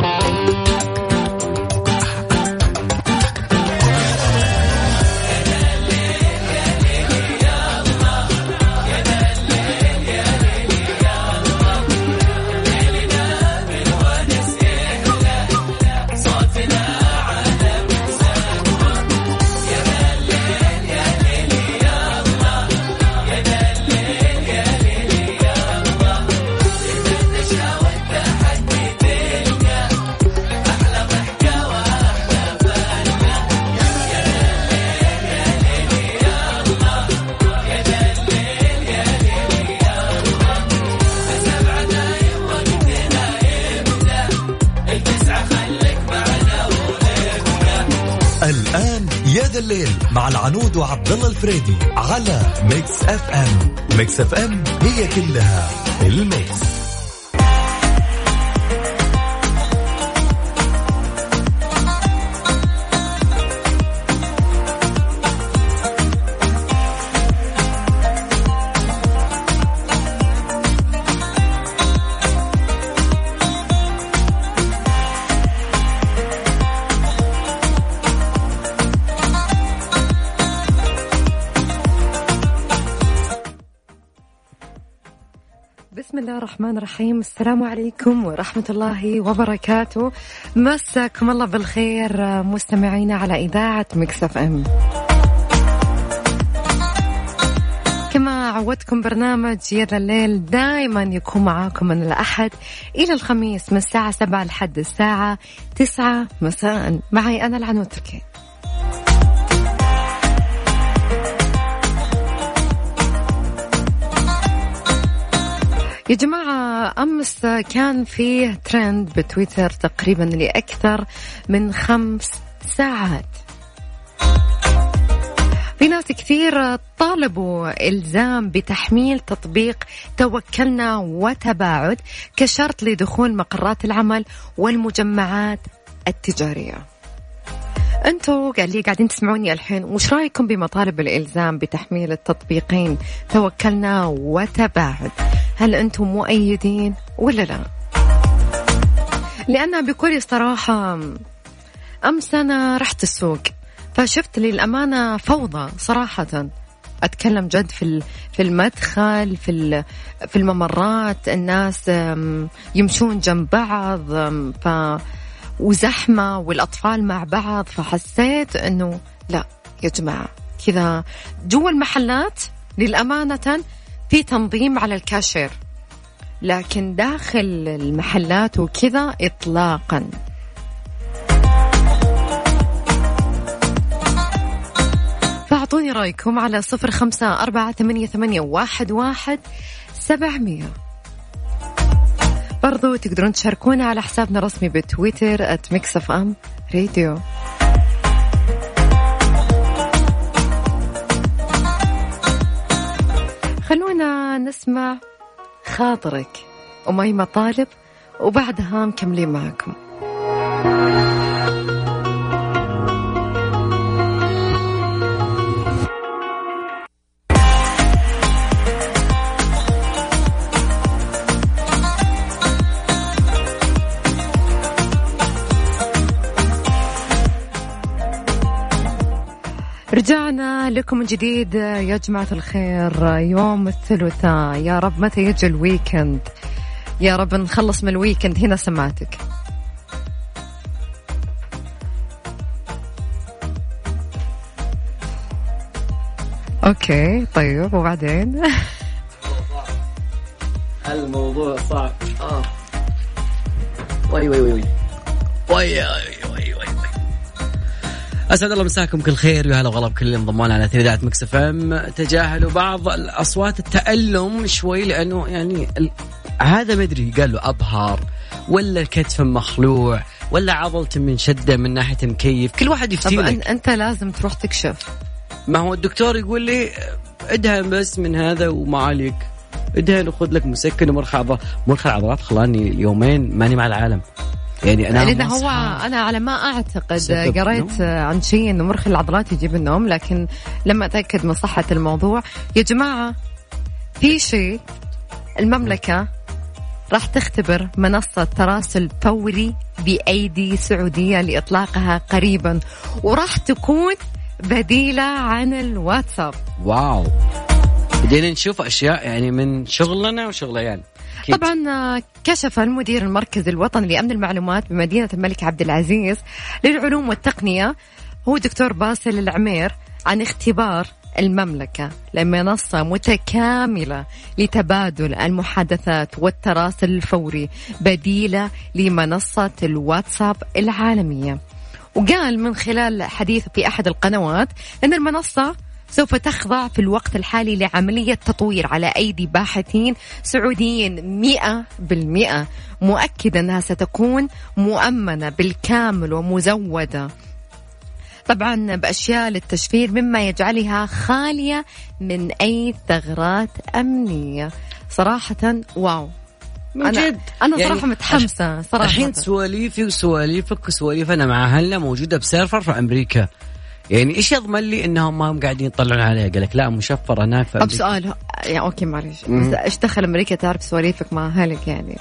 Bye. ميكس إف إم. الرحمن الرحيم. السلام عليكم ورحمة الله وبركاته. مساكم الله بالخير مستمعينا على إذاعة مكسف أم. كما عودتكم برنامج يا الليل دائما يكون معاكم من الأحد إلى الخميس من الساعة سبعة لحد الساعة تسعة مساء. معي أنا العنود يا جماعة أمس كان فيه ترند بتويتر تقريبا لأكثر من خمس ساعات. في ناس كثير طالبوا إلزام بتحميل تطبيق توكلنا وتباعد كشرط لدخول مقرات العمل والمجمعات التجارية. أنتوا قال لي قاعدين تسمعوني الحين وش رأيكم بمطالب الإلزام بتحميل التطبيقين؟ توكلنا وتباعد. هل أنتم مؤيدين ولا لا؟ لأن بكل صراحة امس أنا رحت السوق فشفت للأمانة فوضى صراحة. أتكلم جد في في المدخل في في الممرات الناس يمشون جنب بعض ف وزحمة والأطفال مع بعض فحسيت أنه لا يا جماعة كذا جوا المحلات للأمانة في تنظيم على الكاشير لكن داخل المحلات وكذا إطلاقا. فأعطوني رأيكم على صفر خمسة أربعة ثمانية, ثمانية واحد, واحد سبعمية. برضو تقدرون تشاركونا على حسابنا الرسمي بتويتر @ميكس ام راديو خلونا نسمع خاطرك وماي مطالب وبعدها مكملين معكم رجعنا لكم من جديد يا جماعة الخير. يوم الثلاثاء. يا رب متى يجي ال weekend؟ يا رب نخلص من ال weekend. هنا سمعتك okay طيب وبعدين؟ الموضوع صعب. آه. وي وي. وي وي. أسعد الله مساكم كل خير ويا هلا وغلا بكل اللي انضموا على إذاعة Mix FM. تجاهلوا بعض الأصوات التألم شوي لأنه يعني ال... هذا ما أدري قال له أبهر ولا الكتف مخلوع ولا عضلة من شدة من ناحية مكيف كل واحد يفتي طبعا أنت لازم تروح تكشف. ما هو الدكتور يقول لي ادهن بس من هذا وما عليك ادهن وخذ لك مسكن ومرخى عضلات مرخى العضلات خلاني يومين ماني مع العالم. يعني أنا لأن هو أنا على ما أعتقد قريت. عن شيء إنه مرخي العضلات يجيب النوم لكن لما أتأكد من صحة الموضوع. يا جماعة في شيء المملكة راح تختبر منصة تراسل فوري بأيدي سعودية لإطلاقها قريبا وراح تكون بديلة عن الواتساب. wow. بدينا نشوف أشياء يعني من شغلنا وشغل عيال أكيد. طبعا آه، كشف المدير المركزي الوطني لأمن المعلومات بمدينة الملك عبد العزيز للعلوم والتقنية هو دكتور باسل العمير عن اختبار المملكة لمنصة متكاملة لتبادل المحادثات والتراسل الفوري بديلة لمنصة الواتساب العالمية وقال من خلال حديث في أحد القنوات أن المنصة سوف تخضع في الوقت الحالي لعملية تطوير على أيدي باحثين سعوديين مئة بالمئة. مؤكدا أنها ستكون مؤمنة بالكامل ومزودة. طبعا بأشياء للتشفير مما يجعلها خالية من أي ثغرات أمنية. صراحة wow. من أنا جد. أنا صراحة يعني متحمسة صراحة. الحين سواليفي وسواليفك وسواليفنا مع أهلنا موجودة ب server في أمريكا. يعني إيش يضمن لي إنهم ما هم قاعدين يطلعون عليها؟ قال لك لا مشفر هناك في طب سؤال يعني okay معلش بس إيش دخل أمريكا تعرف سواليفك مع أهلك يعني؟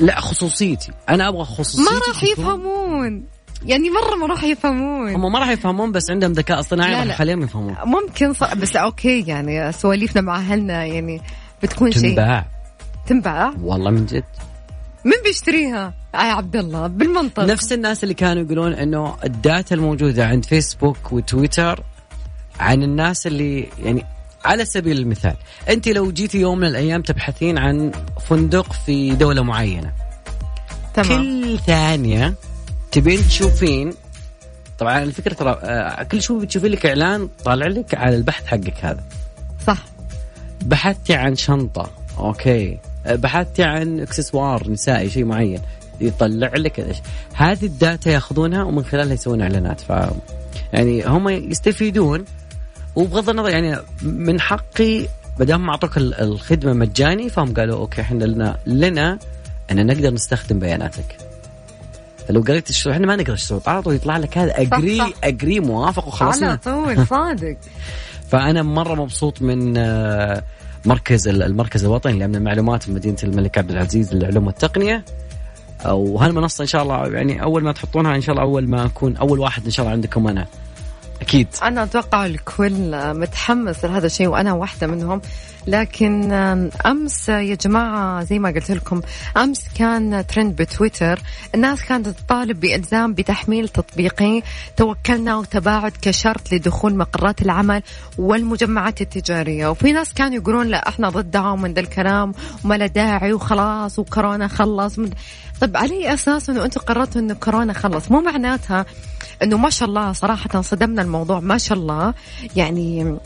لا خصوصيتي. أنا أبغى خصوصيتي ما راح يفهمون. يعني مرة ما راح يفهمون. هم ما راح يفهمون بس عندهم ذكاء اصطناعي راح يخليهم يفهمون. ممكن صح بس okay يعني سواليفنا مع أهلنا يعني بتكون شيء. تنباع. تنباع؟ والله من جد. من بيشتريها؟ يا عبد الله بالمنطق. نفس الناس اللي كانوا يقولون إنه ال data الموجودة عند فيسبوك وتويتر عن الناس اللي يعني على سبيل المثال أنت لو جيتي يوم من الأيام تبحثين عن فندق في دولة معينة. تمام. كل ثانية تبين تشوفين طبعا الفكرة ترى آه، كل شوي بتشوفي لك إعلان طالع لك على البحث حقك هذا. صح. بحثتي عن شنطة okay. بحثتي عن اكسسوار نسائي شيء معين يطلع لك إيش. هذه ال data ياخذونها ومن خلالها يسوون إعلانات. ف يعني هم يستفيدون وبغض النظر يعني من حقي ما دام أعطوك الخدمة مجاني فهم قالوا okay إحنا لنا لنا أن نقدر نستخدم بياناتك. فلو قريت الشروط إحنا ما نقرأ الشروط على طول يطلع لك هذا. agree صح صح. agree موافق وخلصنا على طول صادق. فأنا مرة مبسوط من آه، مركز المركز الوطني لأمن المعلومات في مدينة الملك عبد العزيز للعلوم والتقنية. وهالمنصه إن شاء الله يعني أول ما تحطونها إن شاء الله أول ما أكون أول واحد إن شاء الله عندكم أنا. أكيد. أنا أتوقع الكل متحمس لهذا الشيء وأنا واحدة منهم. لكن أمس يا جماعة زي ما قلت لكم أمس كان ترند بتويتر. الناس كانت تطالب بإلزام بتحميل تطبيقي. توكلنا وتباعد كشرط لدخول مقرات العمل والمجمعات التجارية. وفي ناس كانوا يقولون لا إحنا ضدها ومن ذا الكلام وما له داعي وخلاص وكورونا خلص. من طيب على أي أساس إنه أنتم قررتوا إنه كورونا خلص؟ مو معناتها إنه ما شاء الله صراحة صدمنا الموضوع ما شاء الله. يعني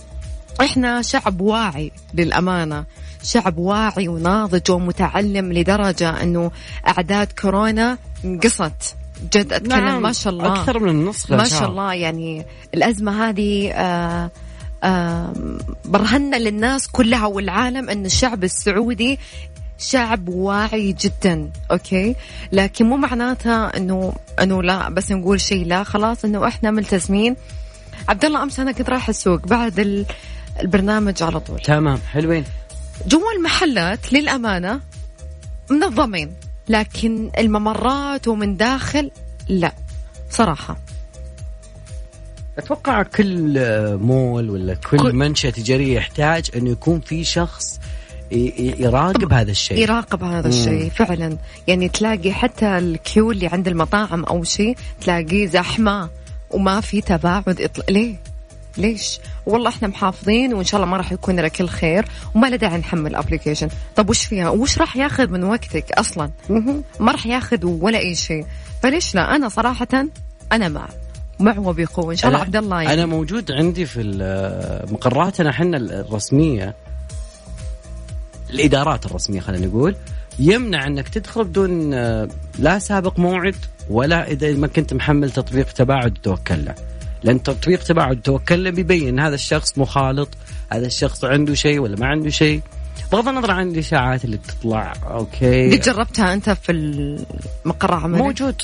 إحنا شعب واعي للأمانة شعب واعي وناضج ومتعلم لدرجة إنه أعداد كورونا انقصت جد أتكلم نعم ما شاء الله. أكثر من النص ما شاء الله يعني الأزمة هذه آه آه برهنا للناس كلها والعالم إن الشعب السعودي شعب واعي جدا أوكي؟ لكن مو معناتها إنه إنه لا بس نقول شيء لا خلاص إنه إحنا ملتزمين. عبد الله أمس أنا كنت رايح السوق بعد البرنامج على طول. تمام حلوين. جوا المحلات للأمانة منظمين لكن الممرات ومن داخل لا صراحة. أتوقع كل مول ولا كل, كل منشأة تجارية يحتاج انه يكون في شخص يراقب هذا الشيء يراقب هذا الشيء فعلا يعني تلاقي حتى ال queue اللي عند المطاعم أو شيء تلاقيه زحمة وما في تباعد إطل... ليه ليش؟ والله إحنا محافظين وإن شاء الله ما راح يكون لك كل خير وما له داعي نحمل application، طب وش فيها؟ وش راح ياخذ من وقتك أصلا؟ ما راح ياخذ ولا أي شيء، فليش لا؟ أنا صراحة أنا مع مع وبقوة إن شاء الله عبد الله يعني. أنا موجود عندي في مقراتنا إحنا الرسمية الإدارات الرسمية خلينا نقول يمنع أنك تدخل بدون آه، لا سابق موعد ولا إذا ما كنت محمل تطبيق تباعد توكل له. لأن تطبيق تباعد توكل له بيبين هذا الشخص مخالط هذا الشخص عنده شيء ولا ما عنده شيء. بغض النظر عن الإشاعات اللي بتطلع okay. قد جربتها أنت في المقر عملك؟ موجود.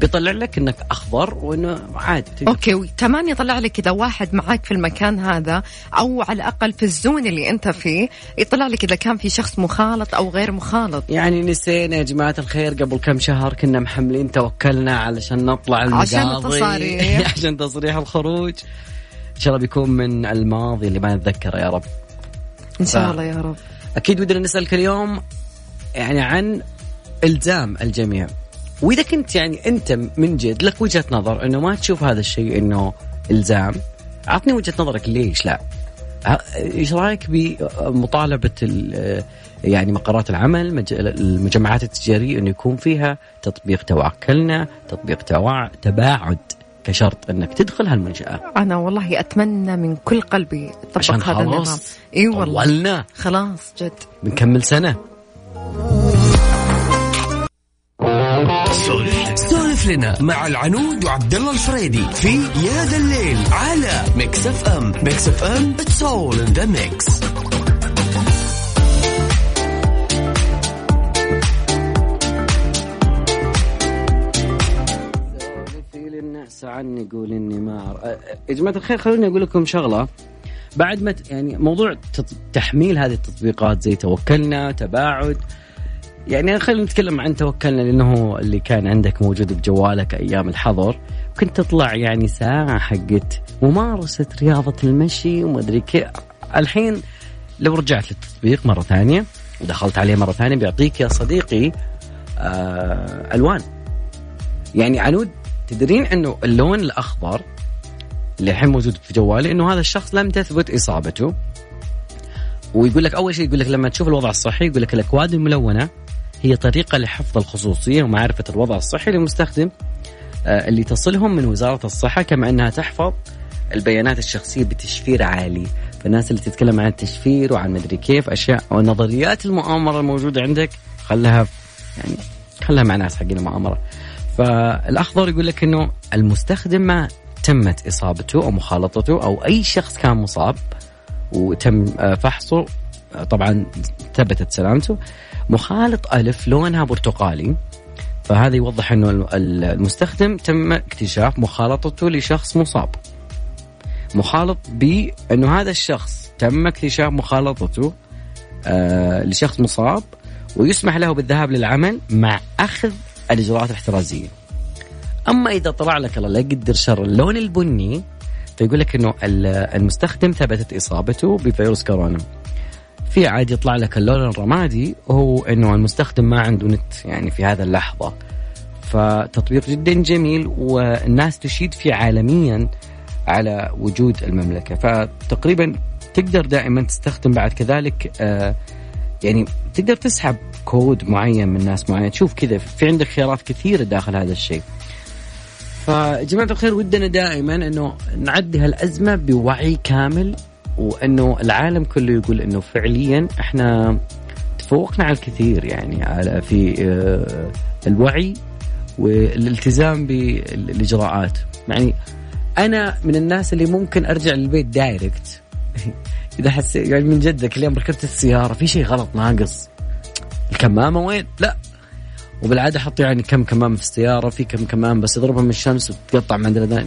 بيطلع لك إنك أخضر وإنه عادي. okay كمان يطلع لك إذا واحد معك في المكان هذا أو على الأقل في ال zone اللي أنت فيه يطلع لك إذا كان في شخص مخالط أو غير مخالط. يعني نسينا يا جماعة الخير قبل كم شهر كنا محملين توكلنا علشان نطلع المقاضي. عشان التصاريح. عشان تصريح الخروج. إن شاء الله بيكون من الماضي اللي ما نتذكره يا رب. إن شاء الله يا رب. أكيد ودنا نسألك اليوم يعني عن إلزام الجميع. وإذا كنت يعني أنت من جد لك وجهة نظر إنه ما تشوف هذا الشيء إنه إلزام عطني وجهة نظرك ليش لا؟ إيش رأيك بمطالبة يعني مقرات العمل المجمعات التجارية إنه يكون فيها تطبيق توكلنا تطبيق تباعد كشرط إنك تدخل هالمنشأة؟ أنا والله أتمنى من كل قلبي يطبق هذا النظام. إي والله. طولنا. خلاص جد. بنكمل سنة. سولف لنا مع العنود وعبد الله الفريدي في يا ذا الليل على ميكس اف ام ميكس اف ام it's all in the mix عني يقول اني ما يا جماعة الخير خلوني أقول لكم شغلة. بعد ما يعني موضوع تحميل هذه التطبيقات زي توكلنا تباعد يعني خلينا نتكلم عن توكلنا لأنه اللي كان عندك موجود بجوالك أيام الحظر. كنت تطلع يعني ساعة حقت ممارسة رياضة المشي وما أدري الحين لو رجعت للتطبيق مرة ثانية ودخلت عليه مرة ثانية بيعطيك يا صديقي آه ألوان. يعني عنود تدرين أنه اللون الأخضر اللي الحين موجود في جوالي أنه هذا الشخص لم تثبت إصابته. ويقول لك أول شيء يقول لك لما تشوف الوضع الصحي يقول لك الأكواد الملونة. هي طريقة لحفظ الخصوصية ومعرفة الوضع الصحي للمستخدم آه، اللي تصلهم من وزارة الصحة كما أنها تحفظ البيانات الشخصية بتشفير عالي. فالناس اللي تتكلم عن التشفير وعن مدري كيف أشياء ونظريات المؤامرة الموجودة عندك خلها يعني خلها مع ناس حقين المؤامرة. فالأخضر يقول لك إنه المستخدم ما تمت إصابته أو مخالطته أو أي شخص كان مصاب وتم آه، فحصه آه، طبعا ثبتت سلامته. مخالط ألف لونها برتقالي. فهذا يوضح أنه المستخدم تم اكتشاف مخالطته لشخص مصاب. مخالط ب أنه هذا الشخص تم اكتشاف مخالطته آه لشخص مصاب ويسمح له بالذهاب للعمل مع أخذ الإجراءات الاحترازية. أما إذا طلع لك الله لا يقدر شر اللون البني فيقول لك أنه المستخدم ثبتت إصابته بفيروس كورونا. في عاد يطلع لك اللون الرمادي وهو إنه المستخدم ما عنده نت يعني في هذا اللحظة. فتطبيق جدا جميل والناس تشيد فيه عالميا على وجود المملكة. فتقريبا تقدر دائما تستخدم بعد كذلك آه يعني تقدر تسحب كود معين من ناس معينة. تشوف كذا في عندك خيارات كثيرة داخل هذا الشيء. فجماعة الخير ودنا دائما إنه نعدي هالأزمة بوعي كامل وإنه العالم كله يقول إنه فعليا إحنا تفوقنا على الكثير يعني على في آه، الوعي والالتزام بالإجراءات. يعني أنا من الناس اللي ممكن أرجع للبيت دايركت. إذا حسيت يعني من جدك اليوم ركبت السيارة في شيء غلط ناقص؟ الكمامة وين؟ لا. وبالعادة أحط يعني كم كمامة في السيارة في كم كمامة بس يضربها من الشمس وتقطع من عندنا.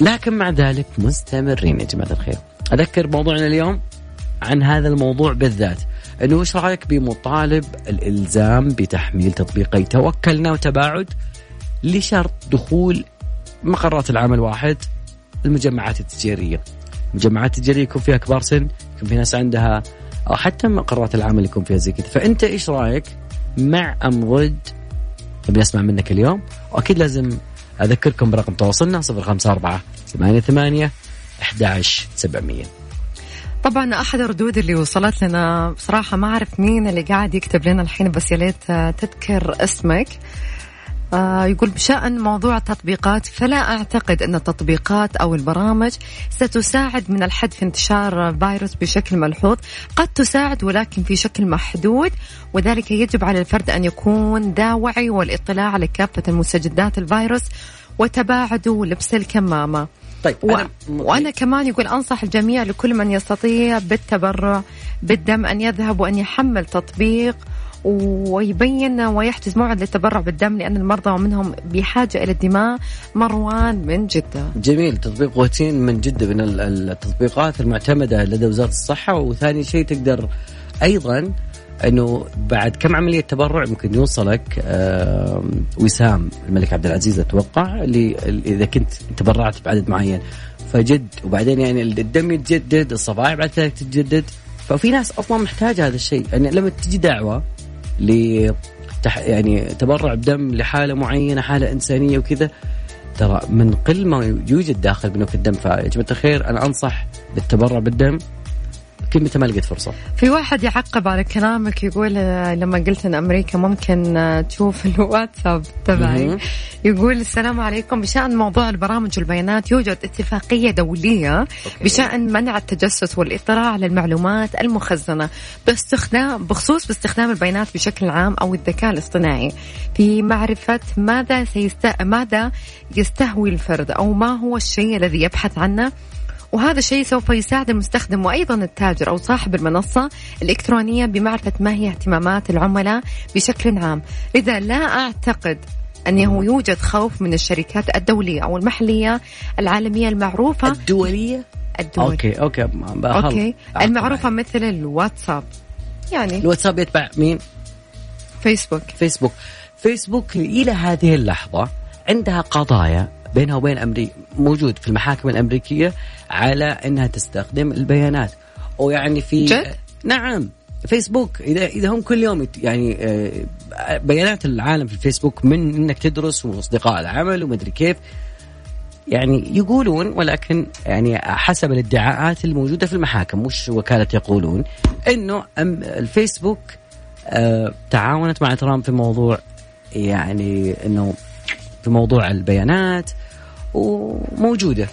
لكن مع ذلك مستمرين يا جماعة الخير. أذكر موضوعنا اليوم عن هذا الموضوع بالذات إنه إيش رأيك بمطالب الإلزام بتحميل تطبيقي توكلنا وتباعد لشرط دخول مقرات العمل واحد المجمعات التجارية؟ المجمعات التجارية يكون فيها كبار سن يكون في ناس عندها أو حتى مقرات العمل يكون فيها زي كذا. فأنت إيش رأيك مع أم ضد؟ أبي أسمع منك اليوم وأكيد لازم أذكركم برقم تواصلنا 054 88 11700 طبعا أحد الردود اللي وصلت لنا بصراحة ما أعرف مين اللي قاعد يكتب لنا الحين بس يا ليت تذكر اسمك. آه يقول بشأن موضوع التطبيقات فلا أعتقد أن التطبيقات أو البرامج ستساعد من الحد في انتشار فيروس بشكل ملحوظ. قد تساعد ولكن في شكل محدود وذلك يجب على الفرد أن يكون ذا وعي والاطلاع على كافة المستجدات الفيروس وتباعده ولبس الكمامة. طيب و... أنا... وأنا كمان يقول أنصح الجميع لكل من يستطيع بالتبرع بالدم أن يذهب وأن يحمل تطبيق ويبين ويحجز موعد للتبرع بالدم لأن المرضى ومنهم بحاجة إلى الدماء مروان من جدة. جميل تطبيق روتين من جدة من التطبيقات المعتمدة لدى وزارة الصحة وثاني شيء تقدر أيضا إنه بعد كم عملية تبرع ممكن يوصلك وسام الملك عبد العزيز أتوقع اللي إذا كنت تبرعت بعدد معين. فجد وبعدين يعني الدم يتجدد الصفائح بعد ذلك تتجدد. ففي ناس أصلا محتاجة هذا الشيء. يعني لما تجي دعوة ل يعني تبرع بدم لحالة معينة حالة إنسانية وكذا ترى من قل ما يوجد داخل بنوك الدم. فيا جماعة الخير أنا أنصح بالتبرع بالدم. يمكن متى ما لقيت فرصة؟ في واحد يعقب على كلامك يقول آه، لما قلت إن أمريكا ممكن آه، تشوف الواتساب تبعي يقول السلام عليكم. بشأن موضوع البرامج والبيانات يوجد اتفاقية دولية okay. بشأن منع التجسس والإطلاع على المعلومات المخزنة باستخدام بخصوص باستخدام البيانات بشكل عام أو الذكاء الاصطناعي في معرفة ماذا سيست... ماذا يستهوي الفرد أو ما هو الشيء الذي يبحث عنه. وهذا الشيء سوف يساعد المستخدم وأيضا التاجر أو صاحب المنصة الإلكترونية بمعرفة ما هي اهتمامات العملاء بشكل عام. لذا لا أعتقد أنه يوجد خوف من الشركات الدولية أو المحلية العالمية المعروفة. الدولية؟ الدولية okay okay okay. المعروفة مثل الواتساب. يعني الواتساب يتبع مين؟ فيسبوك. فيسبوك. فيسبوك إلى هذه اللحظة عندها قضايا بينها وبين أمريكا موجود في المحاكم الأمريكية على أنها تستخدم البيانات. ويعني في جد؟ نعم فيسبوك. إذا إذا هم كل يوم يعني آه، بيانات العالم في الفيسبوك من إنك تدرس وأصدقاء العمل ومدري كيف. يعني يقولون ولكن يعني حسب الادعاءات الموجودة في المحاكم مش وكالة يقولون؟ إنه الفيسبوك آه، تعاونت مع ترامب في موضوع يعني إنه في موضوع البيانات وموجودة.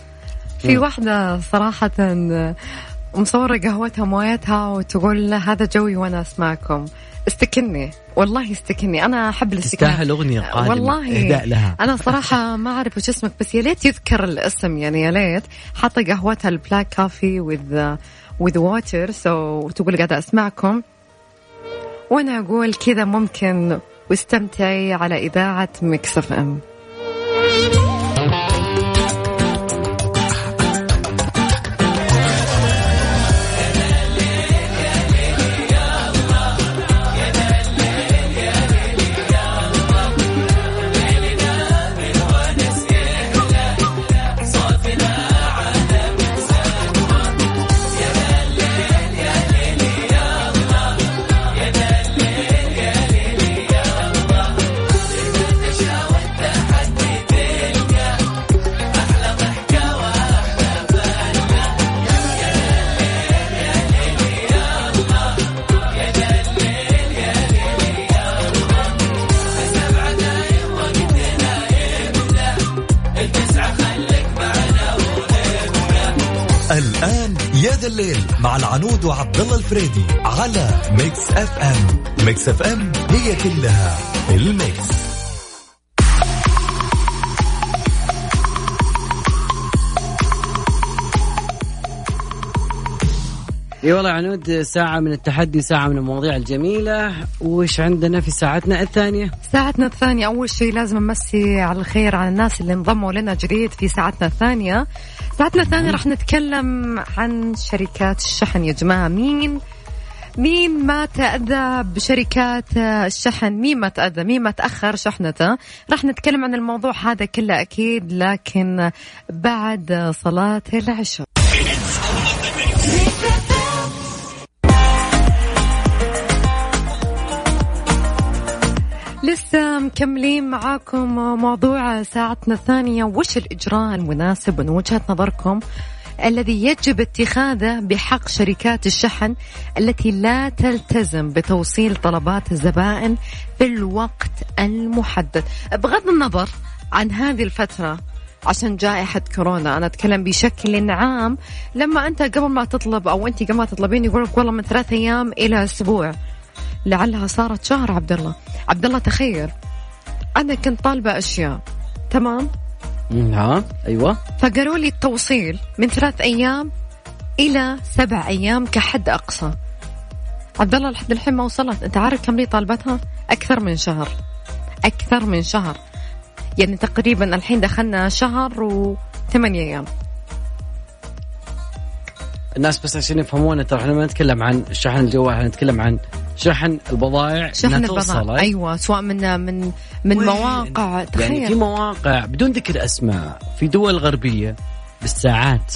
في واحدة صراحة مصورة قهوتها مويتها وتقول هذا جوي وأنا أسمعكم. استكنّي والله استكنّي. أنا أحب الاستكناء. تستاهل أغنية قادمة. والله اهداء لها. أنا صراحة ما أعرف وش اسمك بس يا ليت يذكر الاسم. يعني يا ليت حاطة قهوتها ال black coffee with with water so تقول قاعدة أسمعكم. وأنا أقول كذا ممكن واستمتعي على إذاعة ميكس Thank you. اف ام مع العنود وعبد الله الفريدي على ميكس اف ام. ميكس اف ام هي كلها ال mix. إي والله عنود ساعة من التحدي ساعة من المواضيع الجميلة. وش عندنا في ساعتنا الثانية؟ ساعتنا الثانية أول شيء لازم نمسي على الخير على الناس اللي انضموا لنا جديد في ساعتنا الثانية. ساعتنا الثانية راح نتكلم عن شركات الشحن يا جماعة. مين مين ما تأذى بشركات الشحن؟ مين ما تأذى؟ مين ما تأخر شحنته؟ راح نتكلم عن الموضوع هذا كله أكيد لكن بعد صلاة العشاء. لسه مكملين معاكم موضوع ساعتنا الثانية. وش الإجراء المناسب من وجهة نظركم الذي يجب اتخاذه بحق شركات الشحن التي لا تلتزم بتوصيل طلبات الزبائن في الوقت المحدد؟ بغض النظر عن هذه الفترة عشان جائحة كورونا أنا أتكلم بشكل عام. لما أنت قبل ما تطلب أو أنت قبل ما تطلبين يقولك والله من ثلاث أيام إلى أسبوع. لعلها صارت شهر عبد الله عبد الله تخيل أنا كنت طالبة أشياء تمام؟ ها أيوه. فقالوا لي التوصيل من ثلاث أيام إلى سبع أيام كحد أقصى. عبد الله لحد الحين ما وصلت. أنت عارف كم لي طالبتها؟ أكثر من شهر. أكثر من شهر. يعني تقريبا الحين دخلنا شهر وثمانية أيام. الناس بس عشان يفهمونا ترى إحنا ما نتكلم عن شحن الجوال إحنا نتكلم عن شحن البضائع شحن البضائع. أيوه سواء من من من مواقع تخيل يعني في مواقع بدون ذكر أسماء في دول غربية بالساعات.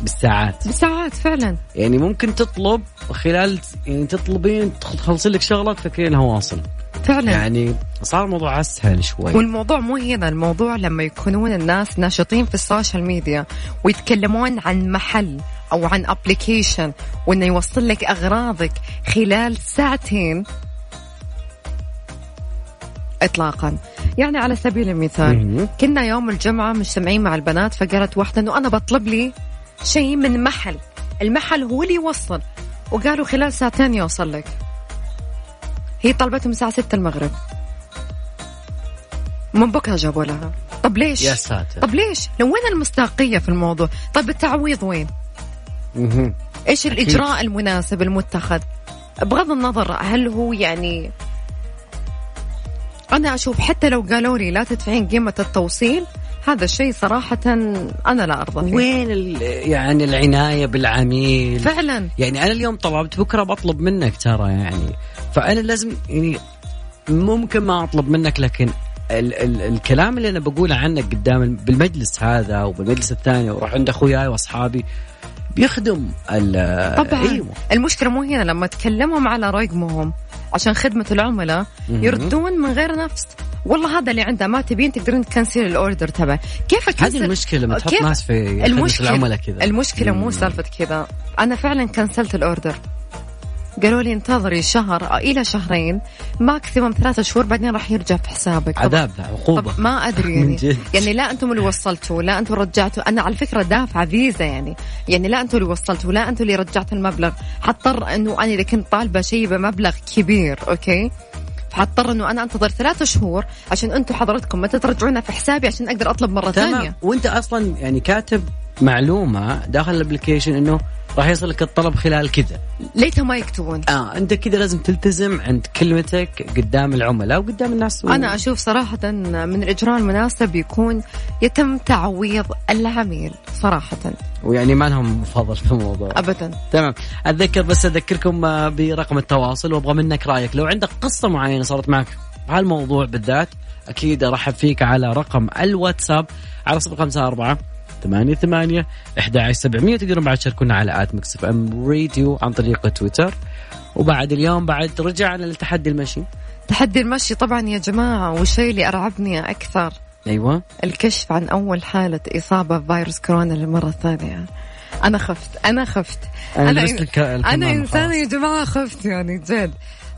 بالساعات. بالساعات فعلا. يعني ممكن تطلب خلال يعني تطلبين تخلصين لك شغلك فكرينها واصل فعلا. يعني صار الموضوع أسهل شوي. والموضوع مو هنا الموضوع لما يكونون الناس ناشطين في ال social media ويتكلمون عن محل. أو عن application وإنه يوصل لك أغراضك خلال ساعتين. اطلاقا. يعني على سبيل المثال كنا يوم الجمعة مجتمعين مع البنات فقالت واحدة إنه أنا بطلب لي شيء من محل. المحل هو اللي يوصل. وقالوا خلال ساعتين يوصل لك. هي طلبتهم الساعة 6 المغرب. من بكرة جابوا لها. طب ليش؟ يا ساتر. طب ليش؟ لو وين المصداقية في الموضوع؟ طيب التعويض وين؟ إيش أكيد. الإجراء المناسب المتخذ؟ بغض النظر هل هو يعني أنا أشوف حتى لو قالوا لي لا تدفعين قيمة التوصيل هذا الشيء صراحة أنا لا أرضى فيه. وين يعني العناية بالعميل؟ فعلا. يعني أنا اليوم طلبت بكرة بطلب منك ترى يعني. فأنا لازم يعني ممكن ما أطلب منك لكن ال ال الكلام اللي أنا بقوله عنك قدام بالمجلس هذا وبالمجلس الثاني وأروح عند أخوياي وأصحابي بيخدم طبعا. أيوة. المشكلة مو هنا لما تكلمهم على رقمهم عشان خدمة العملاء يردون من غير نفس. والله هذا اللي عنده ما تبين تقدرين ت cancel ال order تبعه كيف أ cancel؟ هذه المشكلة لما تحط ناس في المشكلة العملاء كذا. المشكلة مو سالفة كذا. أنا فعلا cancel ت ال order. قالوا لي انتظري شهر إلى شهرين maximum ثلاثة شهور بعدين راح يرجع في حسابك. عذاب عقوبة. طب ما أدري يعني. يعني لا أنتم اللي وصلتوا لا أنتم رجعتوا. أنا على فكرة دافعة فيزا يعني. يعني لا أنتم اللي وصلتوا لا أنتم اللي رجعتوا المبلغ. حضطر إنه أنا إذا كنت طالبة شيء بمبلغ كبير أوكي؟ حضطر إنه أنا أنتظر ثلاثة شهور عشان أنتم حضرتكم متى ترجعونها في حسابي عشان أقدر أطلب مرة ثانية. وأنت أصلا يعني كاتب معلومة داخل ال application إنه راح يصل لك الطلب خلال كذا. ليتها ما يكتبون. آه انت كذا لازم تلتزم عند كلمتك قدام العملاء وقدام الناس. و... أنا أشوف صراحة من الاجراء المناسب يكون يتم تعويض العميل صراحة. ويعني ما لهم فضل في الموضوع. ابدا. تمام. أتذكر بس أذكركم آه، برقم التواصل وأبغى منك رأيك. لو عندك قصة معينة صارت معك بهالموضوع بالذات أكيد أرحب فيك على رقم الواتساب على صفر خمسة أربعة ثمانية ثمانية أحد عشر سبعمية تقدرون بعد تشاركونا على آت مكسف أم راديو عن طريق تويتر. وبعد اليوم بعد رجعنا للتحدي المشي. تحدي المشي طبعا يا جماعة والشيء اللي أرعبني أكثر. أيوة. الكشف عن أول حالة إصابة بفيروس كورونا للمرة الثانية. أنا خفت أنا خفت. أنا أنا, الك... أنا إنسانة يا جماعة خفت يعني جد.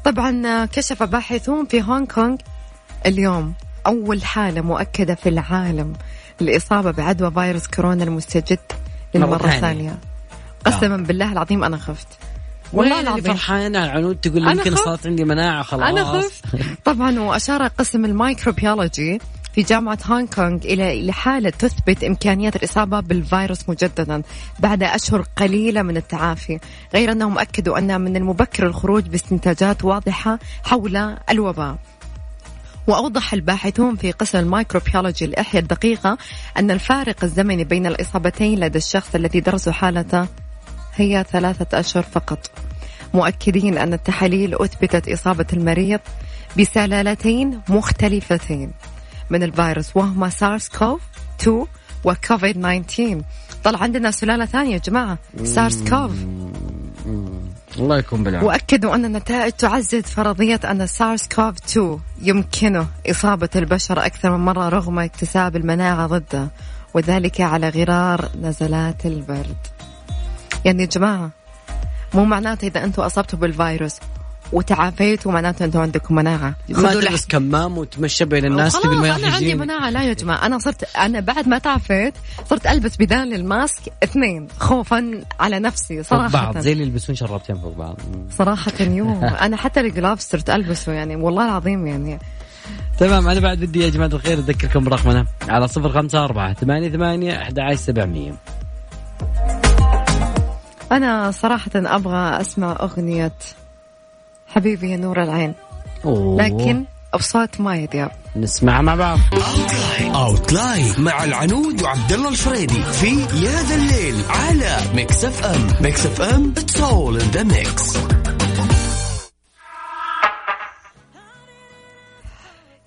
طبعا كشف باحثون في هونغ كونغ اليوم. أول حالة مؤكدة في العالم. الإصابة بعدوى فيروس كورونا المستجد للمرة الثانية. قسما آه. بالله العظيم أنا خفت. والله العظيم. فرحانة العنود تقول لي يمكن صارت عندي مناعة خلاص. أنا خفت. طبعا وأشار قسم الميكروبيولوجي في جامعة هونغ كونغ إلى الحالة تثبت إمكانيات الإصابة بالفيروس مجددا بعد أشهر قليلة من التعافي. غير أنهم أكدوا أن من المبكر الخروج باستنتاجات واضحة حول الوباء. وأوضح الباحثون في قسم الميكروبيولوجي الإحياء الدقيقة أن الفارق الزمني بين الإصابتين لدى الشخص الذي درسوا حالته هي ثلاثة أشهر فقط. مؤكدين أن التحاليل أثبتت إصابة المريض بسلالتين مختلفتين من الفيروس وهما سارس كوف 2 وكوفيد 19 طلع عندنا سلالة ثانية يا جماعة سارس كوف. الله يكون بالعافية. وأكدوا أن النتائج تعزز فرضية أن سارس كوف 2 يمكنه إصابة البشر أكثر من مرة رغم اكتساب المناعة ضده وذلك على غرار نزلات البرد. يعني يا جماعة مو معناته إذا أنتم أصبتوا بالفيروس وتعافيتوا معناته أنتم عندكم مناعة. ما تلبس كمام وتمشى بين الناس تبي ما أنا عندي مناعة لا يا جماعة. أنا صرت أنا بعد ما تعافيت صرت ألبس بدال الماسك اثنين خوفا على نفسي صراحة بعض زي اللي يلبسون شرابتين فوق بعض. صراحة يوم. أنا حتى الجلافز صرت ألبسه يعني والله العظيم يعني. تمام أنا بعد بدي يا جماعة الخير اذكركم برقمنا على صفر خمسة أربعة ثمانية ثمانية أحد عشر سبعمية. أنا صراحة أبغى أسمع أغنية حبيبي يا نور العين. أوه. لكن بصوت مايا دياب نسمعها مع بعض. outline مع العنود وعبد الله الفريدي في يا ذا الليل على Mix FM Mix FM it's all in the mix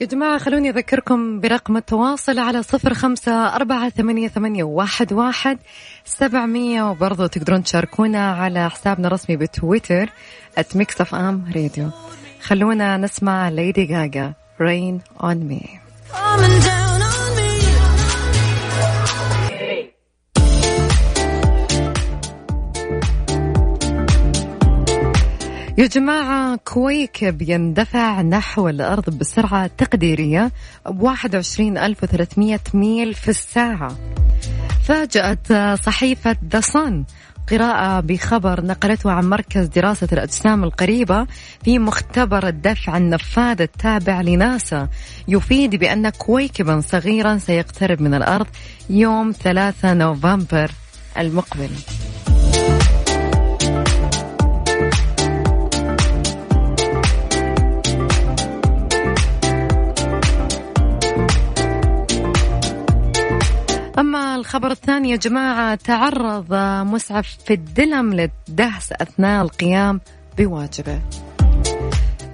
يا جماعة خلوني أذكركم برقم التواصل على صفر خمسة أربعة ثمانية, ثمانية واحد, واحد سبعمية. وبرضو تقدرون تشاركونا على حسابنا الرسمي بتويتر @Mix FM Radio خلونا نسمع ليدي غاغا Rain on me. يا جماعة كويكب يندفع نحو الأرض بسرعة تقديرية ب 21300 ميل في الساعة. فاجأت صحيفة ذا صن قراءة بخبر نقلته عن مركز دراسة الأجسام القريبة في مختبر الدفع النفاذ التابع لناسا. يفيد بأن كويكبا صغيرا سيقترب من الأرض يوم 3 نوفمبر المقبل. أما الخبر الثاني يا جماعة تعرض مسعف في الدلم للدهس أثناء القيام بواجبه.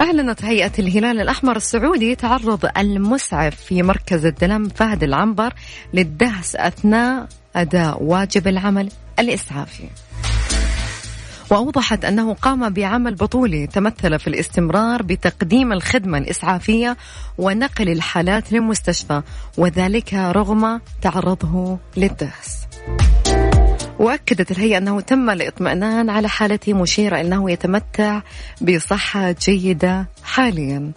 أعلنت هيئة الهلال الأحمر السعودي تعرض المسعف في مركز الدلم فهد العنبر للدهس أثناء أداء واجب العمل الإسعافي. وأوضحت أنه قام بعمل بطولي تمثل في الاستمرار بتقديم الخدمة الإسعافية ونقل الحالات للمستشفى وذلك رغم تعرضه للدهس. وأكدت الهيئة أنه تم الاطمئنان على حالته مشيرة أنه يتمتع بصحة جيدة حاليا.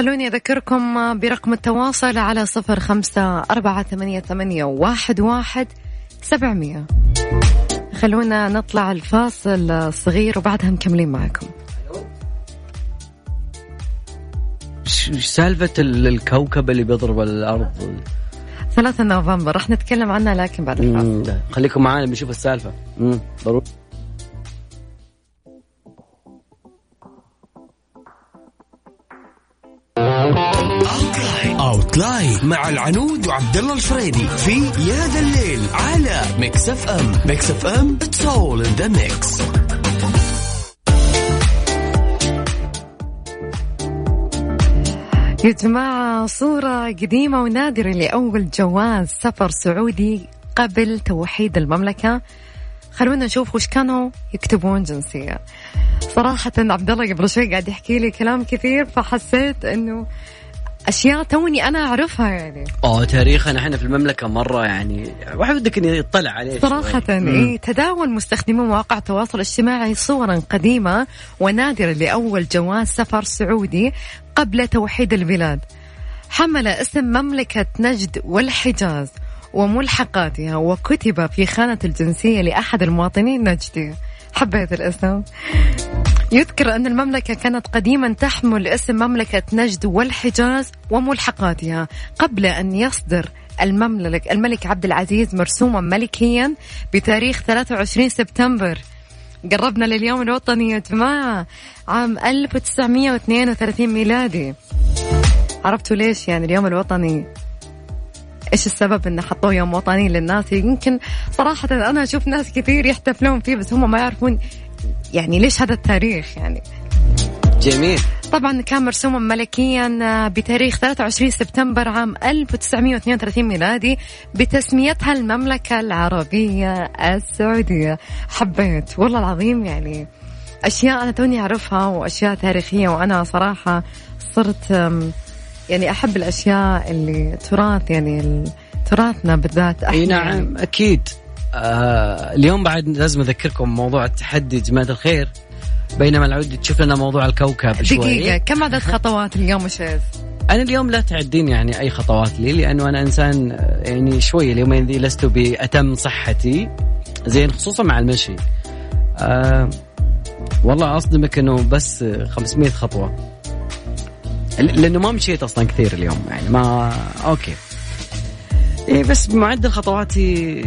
خلوني أذكركم برقم التواصل على صفر خمسة أربعة ثمانية, ثمانية واحد, واحد سبعمية. خلونا نطلع الفاصل صغير وبعدها مكملين معكم. سالفة الكوكب اللي بيضرب الأرض. 3 نوفمبر راح نتكلم عنها لكن بعد الفاصل. خليكم معانا بنشوف السالفة. ضروري. outline مع العنود وعبد الله الفريدي في يا ذا الليل على Mix FM Mix FM it's all in the mix يا جماعة صورة قديمة ونادرة لأول جواز سفر سعودي قبل توحيد المملكة. خلونا نشوف وش كانوا يكتبون جنسية. صراحة عبد الله قبل شوي قاعد يحكي لي كلام كثير فحسيت إنه أشياء توني أنا أعرفها يعني. آه تاريخنا إحنا في المملكة مرة يعني واحد بدك اني يطلع عليه صراحة إيه تداول مستخدمو مواقع التواصل الاجتماعي صورا قديمة ونادرة لأول جواز سفر سعودي قبل توحيد البلاد. حمل اسم مملكة نجد والحجاز. وملحقاتها وكتب في خانة الجنسية لأحد المواطنين نجدي. حبيت الاسم. يذكر أن المملكة كانت قديما تحمل اسم مملكة نجد والحجاز وملحقاتها. قبل أن يصدر المملك الملك عبد العزيز مرسوما ملكيا بتاريخ 23 سبتمبر. قربنا لليوم الوطني يا جماعة. عام 1932 ميلادي. عرفتوا ليش يعني اليوم الوطني؟ إيش السبب انه حطوه يوم وطني للناس؟ يمكن صراحة أنا أشوف ناس كثير يحتفلون فيه بس هم ما يعرفون يعني ليش هذا التاريخ يعني. جميل. طبعا كان مرسوما ملكيا آه، بتاريخ 23 سبتمبر عام 1932 ميلادي بتسميتها المملكة العربية السعودية. حبيت والله العظيم يعني أشياء أنا توني أعرفها وأشياء تاريخية وأنا صراحة صرت يعني أحب الأشياء اللي تراث يعني تراثنا بالذات إي نعم. أكيد. آه اليوم بعد لازم أذكركم موضوع التحدي جماعة الخير بينما العود تشوف لنا موضوع الكوكب شوي. دقيقة كم عدد خطوات اليوم شيز؟ أنا اليوم لا تعدين يعني أي خطوات لي لأنه أنا إنسان آه، يعني شوي اليومين ذي لست بأتم صحتي. زين خصوصا مع المشي. آه والله أصدمك إنه بس 500 خطوة. لأنه ما مشيت أصلا كثير اليوم يعني ما Okay. إيه بس بمعدل خطواتي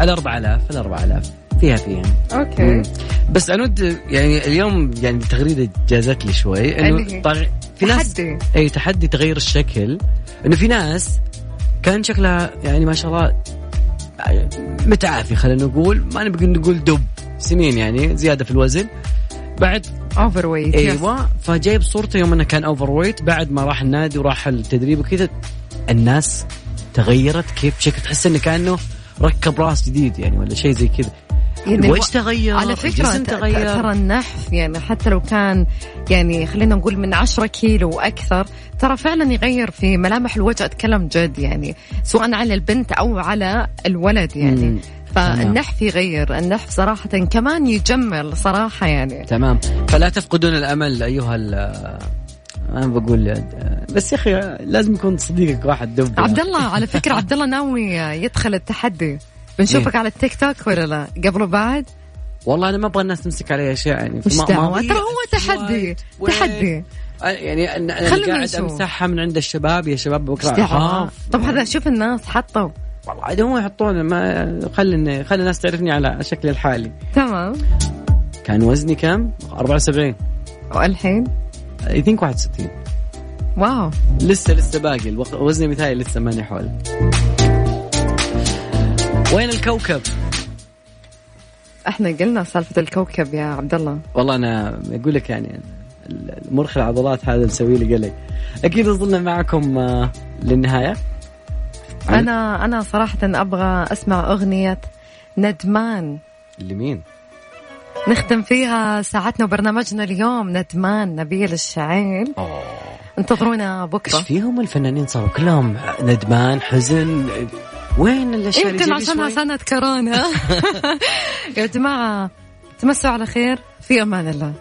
ال 4000 ال 4000 فيها فيها. Okay. بس عنود يعني اليوم يعني تغريدة جازت لي شوي إنه طغ... في ناس تحدي. إي تحدي تغير الشكل إنه في ناس كان شكلها يعني ما شاء الله متعافي خلينا نقول. ما نبغى نقول دب سمين يعني زيادة في الوزن. بعد overweight أيوه. فجايب صورته يوم إنه كان overweight بعد ما راح النادي وراح التدريب وكذا الناس تغيرت كيف شكل تحس إنه كأنه ركب راس جديد يعني ولا شيء زي كذا. يعني وش تغير؟ على فكرة تغير؟ ترى النحف يعني حتى لو كان يعني خلينا نقول من 10 كيلو وأكثر ترى فعلا يغير في ملامح الوجه. أتكلم جد يعني سواء على البنت أو على الولد يعني. مم. فالنحف يغير. النحف صراحة كمان يجمل صراحة يعني. تمام. فلا تفقدون الأمل أيها أنا بقول بس يا أخي لازم يكون صديقك واحد دب. عبد الله على فكرة عبد الله ناوي يدخل التحدي. بنشوفك إيه؟ على التيك توك ولا لا؟ قبل وبعد؟ والله أنا ما أبغى الناس تمسك علي أشياء يعني. مش دعوة؟ ترى هو تحدي. تحدي. يعني أنا قاعد أمسحها من عند الشباب يا شباب بكرة طب هذا شوف الناس حطوا. عاد هم يحطون ما خلي خلي الناس تعرفني على شكلي الحالي. تمام. كان وزني كم؟ 74 والحين؟ إي ثينك 61 واو. لسه لسه باقي. وزني مثالي لسه ماني حول. وين الكوكب؟ إحنا قلنا سالفة الكوكب يا عبد الله والله أنا أقول لك يعني مرخي العضلات هذا مسوي لي قلق. أكيد وصلنا معكم آه، للنهاية. أنا أنا صراحة أبغى أسمع أغنية ندمان. لمين؟ نختم فيها ساعتنا وبرنامجنا اليوم ندمان نبيل الشعيل أوه. انتظرونا بكرة. إيش فيهم الفنانين؟ صاروا كلهم ندمان حزن. وين الاشياء يمكن عشانها سنه كورونا يا جماعة تمسوا على خير. في أمان الله.